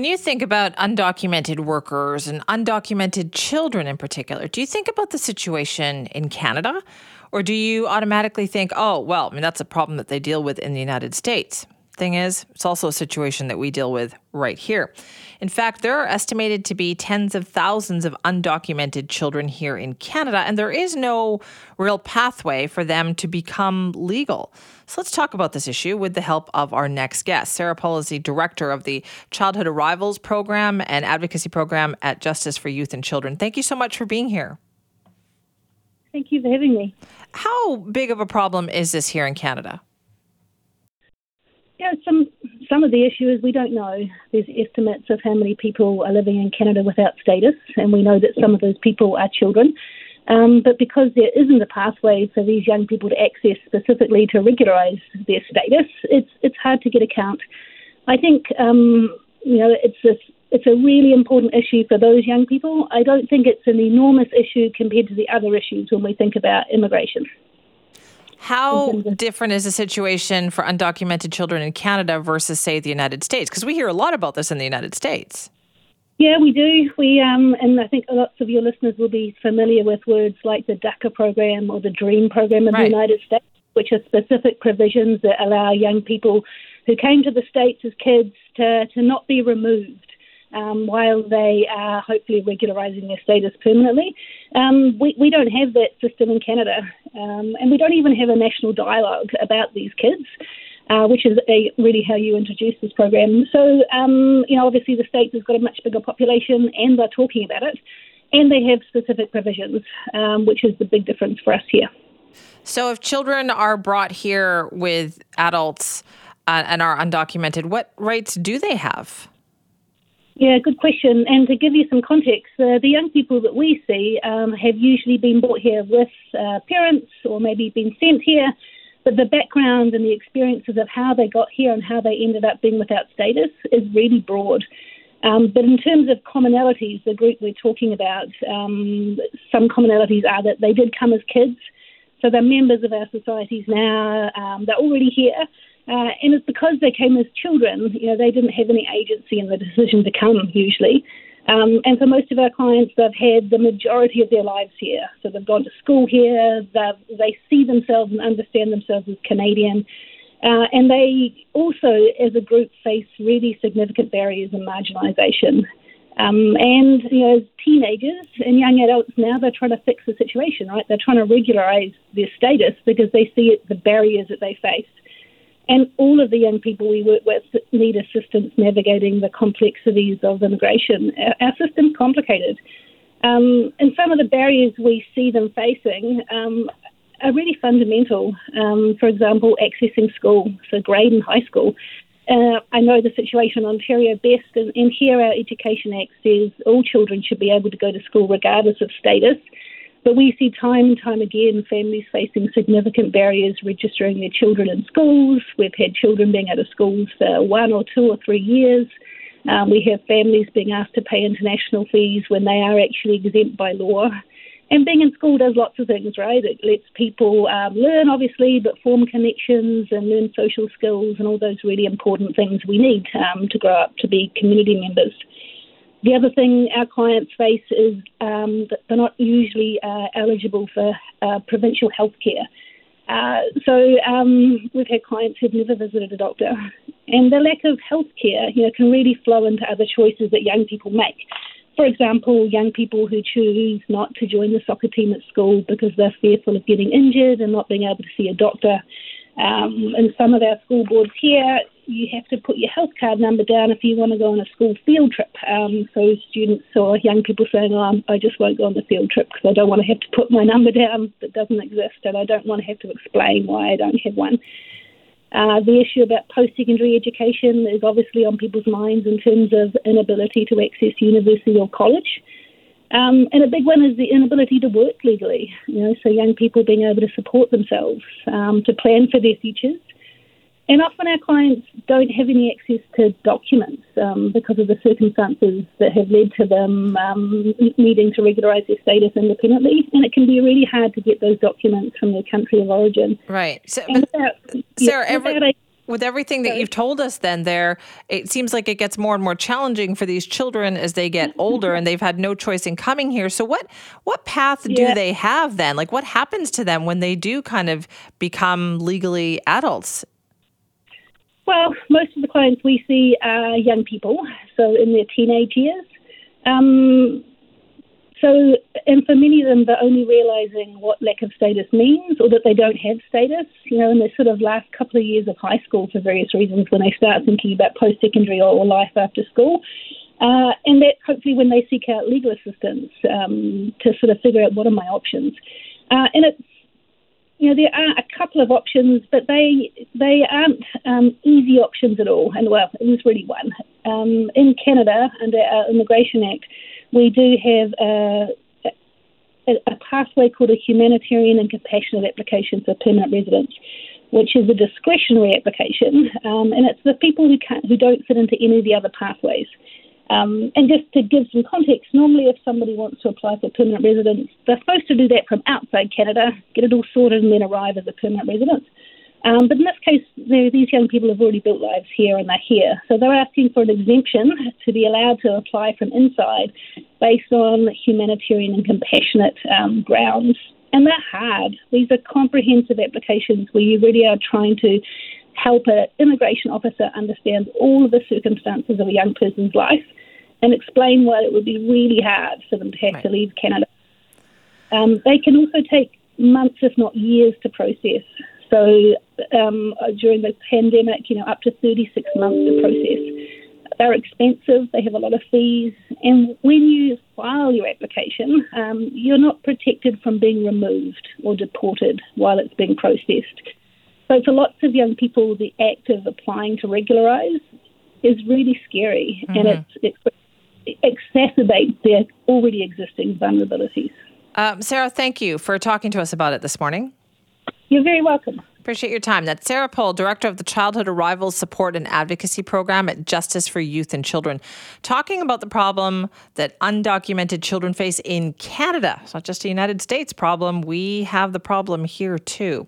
when you think about undocumented workers and undocumented children in particular, do you think about the situation in Canada? Or do you automatically think, oh, well, I mean, that's a problem that they deal with in the United States? Thing is, it's also a situation that we deal with right here. In fact, there are estimated to be tens of thousands of undocumented children here in Canada, and there is no real pathway for them to become legal. So let's talk about this issue with the help of our next guest. Sarah Pole is the director of the Childhood Arrivals Program and Advocacy Program at Justice for Youth and Children. Thank you so much for being here. Thank you for having me. How big of a problem is this here in Canada? Yeah, some some of the issue is we don't know. There's estimates of how many people are living in Canada without status, and we know that some of those people are children. Um, but because there isn't a pathway for these young people to access specifically to regularise their status, it's it's hard to get a count. I think um, you know it's it's a really important issue for those young people. I don't think it's an enormous issue compared to the other issues when we think about immigration. How different is the situation for undocumented children in Canada versus, say, the United States? Because we hear a lot about this in the United States. Yeah, we do. We um, and I think lots of your listeners will be familiar with words like the DACA program or the DREAM program in right. the United States, which are specific provisions that allow young people who came to the states as kids to to not be removed um, while they are hopefully regularising their status permanently. Um, we, we don't have that system in Canada, um, and we don't even have a national dialogue about these kids. Uh, which is a, really how you introduce this program. So, um, you know, obviously the states has got a much bigger population and they're talking about it, and they have specific provisions, um, which is the big difference for us here. So, if children are brought here with adults uh, and are undocumented, what rights do they have? Yeah, good question. And to give you some context, uh, the young people that we see um, have usually been brought here with uh, parents or maybe been sent here, but the background and the experiences of how they got here and how they ended up being without status is really broad. Um, but in terms of commonalities, the group we're talking about, um, some commonalities are that they did come as kids, so they're members of our societies now, um, they're already here. Uh, and it's because they came as children, you know, they didn't have any agency in the decision to come usually. Um, and for most of our clients, they've had the majority of their lives here. So they've gone to school here, they see themselves and understand themselves as Canadian. Uh, and they also, as a group, face really significant barriers and marginalisation. Um, and you know, as teenagers and young adults now, they're trying to fix the situation, right? They're trying to regularise their status because they see it, the barriers that they face. And all of the young people we work with need assistance navigating the complexities of immigration. Our, system's complicated. Um, and some of the barriers we see them facing um, are really fundamental. Um, for example, accessing school, so grade and high school. Uh, I know the situation in Ontario best, and, and here our Education Act says all children should be able to go to school regardless of status. But we see time and time again families facing significant barriers registering their children in schools. We've had children being out of schools for one or two or three years. Um, we have families being asked to pay international fees when they are actually exempt by law. And being in school does lots of things, right? It lets people um, learn, obviously, but form connections and learn social skills and all those really important things we need um, to grow up to be community members. The other thing our clients face is um, that they're not usually uh, eligible for uh, provincial health care. Uh, so um, we've had clients who've never visited a doctor, and the lack of health care, you know, can really flow into other choices that young people make. For example, young people who choose not to join the soccer team at school because they're fearful of getting injured and not being able to see a doctor. Um, some of our school boards here, you have to put your health card number down if you want to go on a school field trip. Um, so students or young people saying, oh, I just won't go on the field trip because I don't want to have to put my number down that doesn't exist and I don't want to have to explain why I don't have one. Uh, the issue about post secondary education is obviously on people's minds in terms of inability to access university or college. Um, and a big one is the inability to work legally. You know, so young people being able to support themselves, um, to plan for their futures, and often our clients don't have any access to documents um, because of the circumstances that have led to them um, needing to regularise their status independently. And it can be really hard to get those documents from their country of origin. Right. So, without, Sarah, yeah, every, with everything that you've told us then there it seems like it gets more and more challenging for these children as they get older and they've had no choice in coming here so what what path do Yeah. they have then like what happens to them when they do kind of become legally adults Well, most of the clients we see are young people, so in their teenage years. Um, so, and for many of them, they're only realizing what lack of status means or that they don't have status, you know, in the sort of last couple of years of high school for various reasons when they start thinking about post secondary or life after school. Uh, and that's hopefully when they seek out legal assistance um, to sort of figure out what are my options. Uh, and it's you know, there are a couple of options, but they they aren't um, easy options at all. And well, there's really one. Um, in Canada, under our Immigration Act, we do have a, a, a pathway called a humanitarian and compassionate application for permanent residence, which is a discretionary application, um, and it's the people who can't who don't fit into any of the other pathways. Um, and just to give some context, normally if somebody wants to apply for permanent residence, they're supposed to do that from outside Canada, get it all sorted, and then arrive as a permanent resident. Um, but in this case, these young people have already built lives here and they're here. So they're asking for an exemption to be allowed to apply from inside based on humanitarian and compassionate um, grounds. And they're hard. These are comprehensive applications where you really are trying to help an immigration officer understand all of the circumstances of a young person's life and explain why it would be really hard for them to have Right. to leave Canada. Um, they can also take months, if not years, to process. So um, during the pandemic, you know, up to 36 months to process. They're expensive. They have a lot of fees, and when you file your application, um, you're not protected from being removed or deported while it's being processed. So for lots of young people, the act of applying to regularise is really scary, and it's, it exacerbates their already existing vulnerabilities. um, sarah thank you for talking to us about it this morning You're very welcome. Appreciate your time. That's Sarah Pole, Director of the Childhood Arrivals Support and Advocacy Program at Justice for Youth and Children, talking about the problem that undocumented children face in Canada. It's not just a United States problem, we have the problem here too.